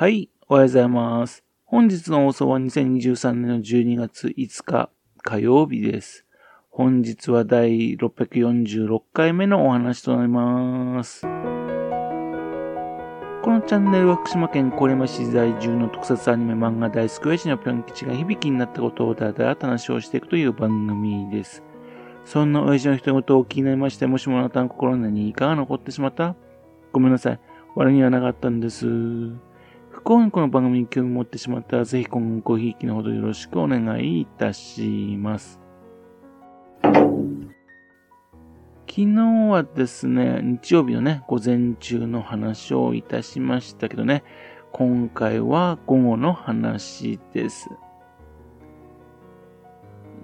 はい、おはようございます。本日の放送は2023年の12月5日火曜日です。本日は第646回目のお話となります。このチャンネルは福島県郡山市在住の特撮アニメ漫画大好き親父のぴょん吉が響きになったことをだらだら話をしていくという番組です。そんな親父の一言を気になりまして、もしもあなたの心に何かが残ってしまった？ごめんなさい。悪にはなかったんです。不幸にこの番組に興味持ってしまったら、ぜひ今後ごひいきのほどよろしくお願いいたします。昨日はですね、日曜日のね、午前中の話をいたしましたけどね、今回は午後の話です。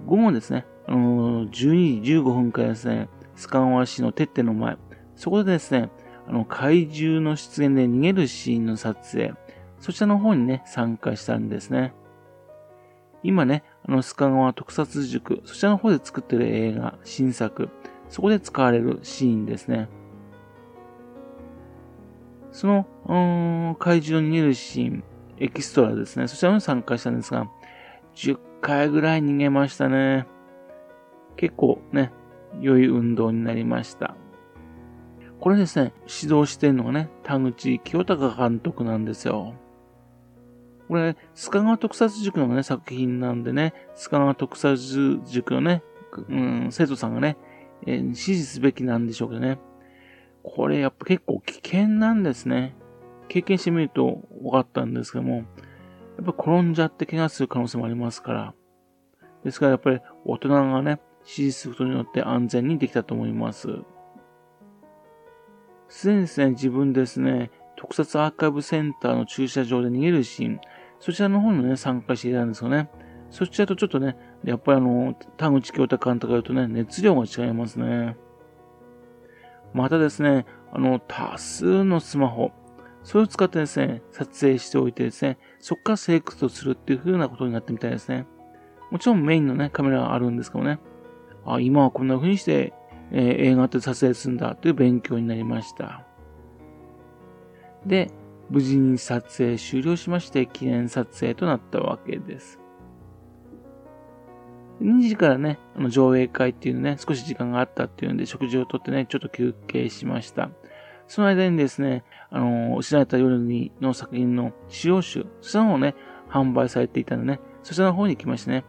午後ですね、あのー、12時15分からですね、スカンワ市のてっての前、そこでですね、あの、怪獣の出現で逃げるシーンの撮影、そちらの方にね、参加したんですね。今ね、あの、須賀川特撮塾、そちらの方で作ってる映画、新作、そこで使われるシーンですね。その、うん、怪獣に逃げるシーン、エキストラですね。そちらに参加したんですが、10回ぐらい逃げましたね。結構ね、良い運動になりました。これですね、指導してるのがね、田口清隆監督なんですよ。これ、須賀川特撮塾のね、作品なんでね、須賀川特撮塾のね、うん、生徒さんがね、えー、支持すべきなんでしょうけどね。これやっぱ結構危険なんですね。経験してみると分かったんですけども、やっぱ転んじゃって怪我する可能性もありますから。ですからやっぱり大人がね、指示することによって安全にできたと思います。すでにですね、自分ですね、特撮アーカイブセンターの駐車場で逃げるシーン、そちらの方にね、参加していたんですよね。そちらとちょっとね、やっぱりあの、田口京太監督が言うとね、熱量が違いますね。またですね、あの、多数のスマホ、それを使ってですね、撮影しておいてですね、そこからセレクトするっていう風なことになってみたいですね。もちろんメインのね、カメラがあるんですけどね。あ、今はこんな風にして、えー、映画って撮影するんだという勉強になりました。で、無事に撮影終了しまして記念撮影となったわけです。2時からね、あの上映会っていうね、少し時間があったっていうんで食事をとってね、ちょっと休憩しました。その間にですね、あの、失われた夜にの作品の使用集、そちらの方ね、販売されていたのでね、そちらの方に行きましてね、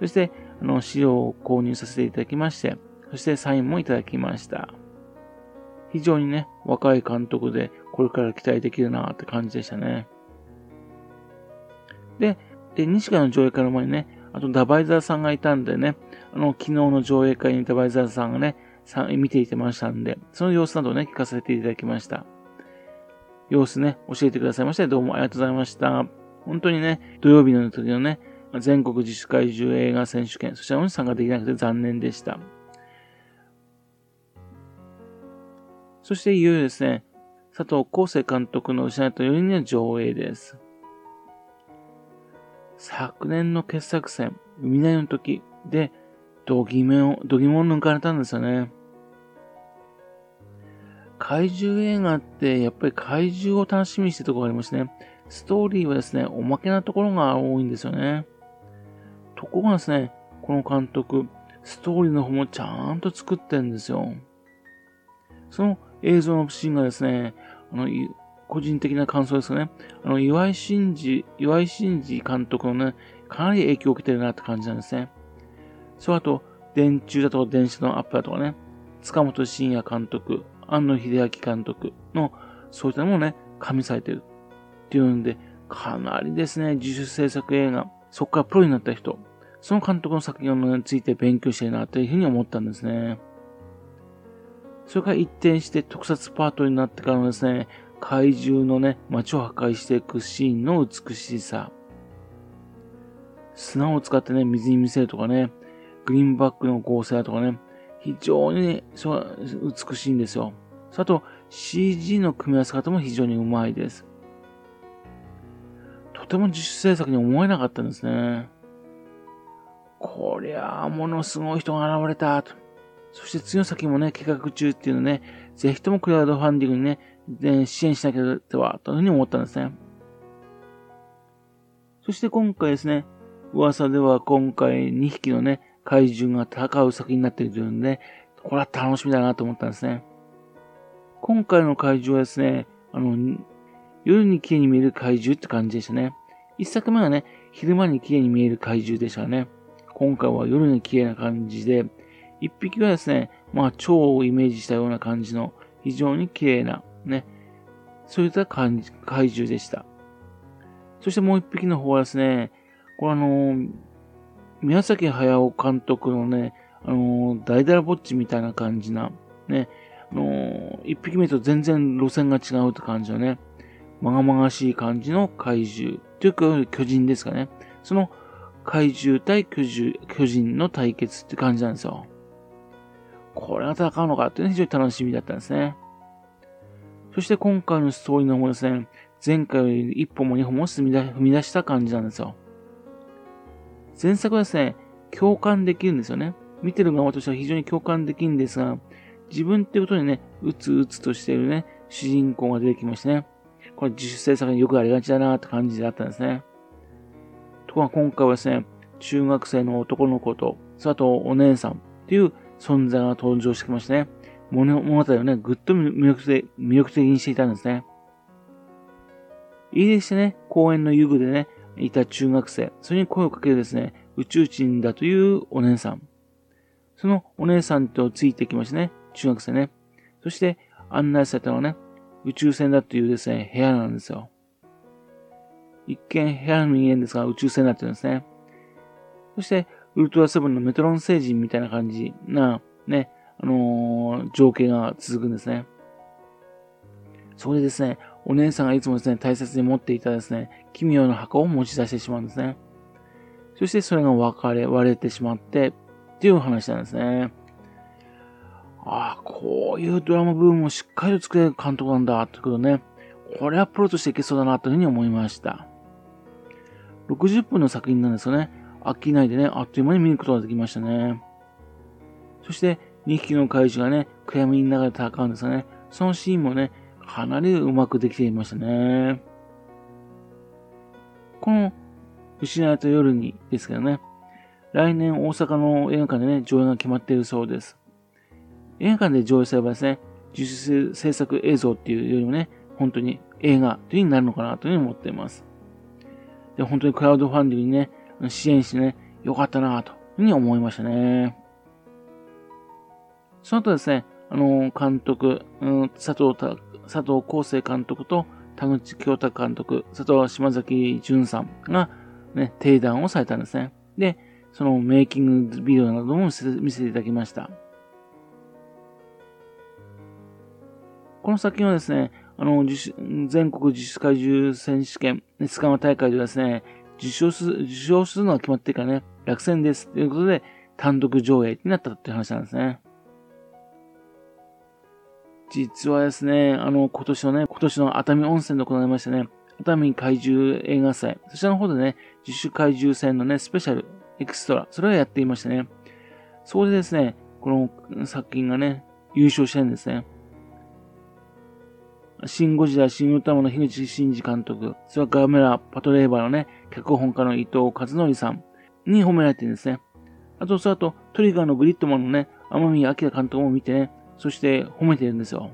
そして、あの、資料を購入させていただきまして、そしてサインもいただきました。非常にね、若い監督で、これから期待できるなって感じでしたね。で、で、西川の上映会の前にね、あとダバイザーさんがいたんでね、あの、昨日の上映会にダバイザーさんがね、さ見ていてましたんで、その様子などをね、聞かせていただきました。様子ね、教えてくださいまして、どうもありがとうございました。本当にね、土曜日の時のね、全国自主会中映画選手権、そちらの参加できなくて残念でした。そしていよいよですね、佐藤康生監督の失われた4人の上映です。昨年の傑作戦、海なの時で、度肝を、度肝を抜かれたんですよね。怪獣映画ってやっぱり怪獣を楽しみにしてるところがありましてね、ストーリーはですね、おまけなところが多いんですよね。ところがですね、この監督、ストーリーの方もちゃんと作ってるんですよ。その映像のシーンがですね、あの、個人的な感想ですね。あの、岩井真二、岩井真二監督のね、かなり影響を受けてるなって感じなんですね。そう、あと、電柱だとか電車のアップだとかね、塚本慎也監督、安野秀明監督の、そういったものをね、加味されてる。っていうんで、かなりですね、自主制作映画、そこからプロになった人、その監督の作品について勉強してるなというふうに思ったんですね。それから一転して特撮パートになってからのですね、怪獣のね、街を破壊していくシーンの美しさ。砂を使ってね、水に見せるとかね、グリーンバックの合成だとかね、非常にね、そ美しいんですよ。あと、CG の組み合わせ方も非常にうまいです。とても自主制作に思えなかったんですね。こりゃあ、ものすごい人が現れた、と。そして次の先もね、計画中っていうのね、ぜひともクラウドファンディングにね、支援しなきゃでは、というふうに思ったんですね。そして今回ですね、噂では今回2匹のね、怪獣が戦う作品になっているので、これは楽しみだなと思ったんですね。今回の怪獣はですね、あの、夜に綺麗に見える怪獣って感じでしたね。一作目はね、昼間に綺麗に見える怪獣でしたね。今回は夜に綺麗な感じで、一匹はですね、まあ、蝶をイメージしたような感じの非常に綺麗な、ね、そういった怪獣でした。そしてもう一匹の方はですね、これあの、宮崎駿監督のね、あの、大だらぼっちみたいな感じな、ね、あの、一匹目と全然路線が違うって感じのね、まがまがしい感じの怪獣、というか巨人ですかね。その怪獣対巨人の対決って感じなんですよ。これが戦うのかっていうのは非常に楽しみだったんですね。そして今回のストーリーの方ですね、前回より一歩も二歩も踏み出した感じなんですよ。前作はですね、共感できるんですよね。見てる側としては非常に共感できるんですが、自分ってことにね、うつうつとしているね、主人公が出てきましてね。これ自主制作によくありがちだなって感じだったんですね。ところが今回はですね、中学生の男の子と、そあとお姉さんっていう存在が登場してきましてね、物語をね、ぐっと魅力的魅力的にしていたんですね。いいでしてね、公園の遊具でね、いた中学生、それに声をかけるですね、宇宙人だというお姉さん。そのお姉さんとついてきましてね、中学生ね。そして案内されたのはね、宇宙船だというですね、部屋なんですよ。一見部屋の人間ですが宇宙船だってるんですね。そして、ウルトラセブンのメトロン星人みたいな感じな、ね、あのー、情景が続くんですね。そこでですね、お姉さんがいつもですね、大切に持っていたですね、奇妙な箱を持ち出してしまうんですね。そしてそれが分かれ、割れてしまって、っていう話なんですね。ああ、こういうドラマ部分をしっかりと作れる監督なんだ、ってことね。これはプロとしていけそうだな、というふうに思いました。60分の作品なんですよね。飽きないでね、あっという間に見ることができましたね。そして、2匹の怪獣がね、暗闇の中で戦うんですよね。そのシーンもね、かなりうまくできていましたね。この、失われた夜にですけどね、来年大阪の映画館でね、上映が決まっているそうです。映画館で上映すればですね、自主制作映像っていうよりもね、本当に映画という風になるのかなというふうに思っています。で、本当にクラウドファンディングにね、支援してね、よかったなというふうに思いましたね。その後ですね、あの、監督、うん、佐藤佐藤康生監督と田口京太監督、佐藤島崎淳さんがね、定談をされたんですね。で、そのメイキングビデオなども見せていただきました。この作品はですね、あの、全国自主怪獣選手権、熱川大会ではですね、受賞する、受賞するのが決まってからね、落選です。ということで、単独上映になったって話なんですね。実はですね、あの、今年のね、今年の熱海温泉で行われましたね、熱海怪獣映画祭、そちらの方でね、自主怪獣戦のね、スペシャル、エクストラ、それをやっていましたね。そこでですね、この作品がね、優勝してるんですね。シン・ゴジラ、シン・ウルトラマンの樋口真嗣監督、それはガメラ・パトレーバーのね、脚本家の伊藤和則さんに褒められてるんですね。あと、その後、トリガーのグリッドマンのね、天宮明監督も見てね、そして褒めてるんですよ。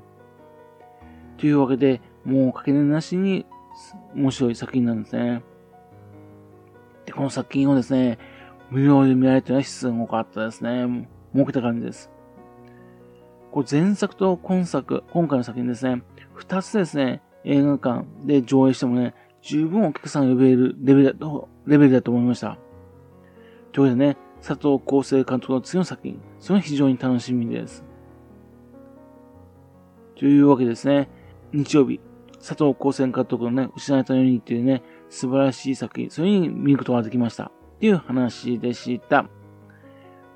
というわけで、もうかけねなしに面白い作品なんですね。で、この作品をですね、無料で見られてるのはすごかったですね。儲けた感じです。これ前作と今作、今回の作品ですね、二つですね、映画館で上映してもね、十分お客さん呼べるレベルだと、レベルだと思いました。というわけでね、佐藤厚生監督の次の作品、それは非常に楽しみです。というわけですね、日曜日、佐藤高専監督のね、失われたようにっていうね、素晴らしい作品、それに見ることができました。っていう話でした。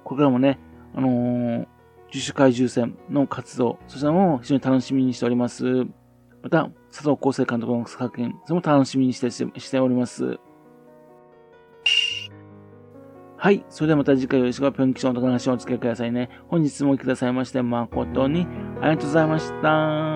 これからもね、あのー、自主怪獣戦の活動、そちらも非常に楽しみにしております。また、佐藤厚生監督の作品、それも楽しみにしてしております。はい。それではまた次回よろしくぴょん吉のお話をお付き合いくださいね。本日もお聞きくださいまして誠にありがとうございました。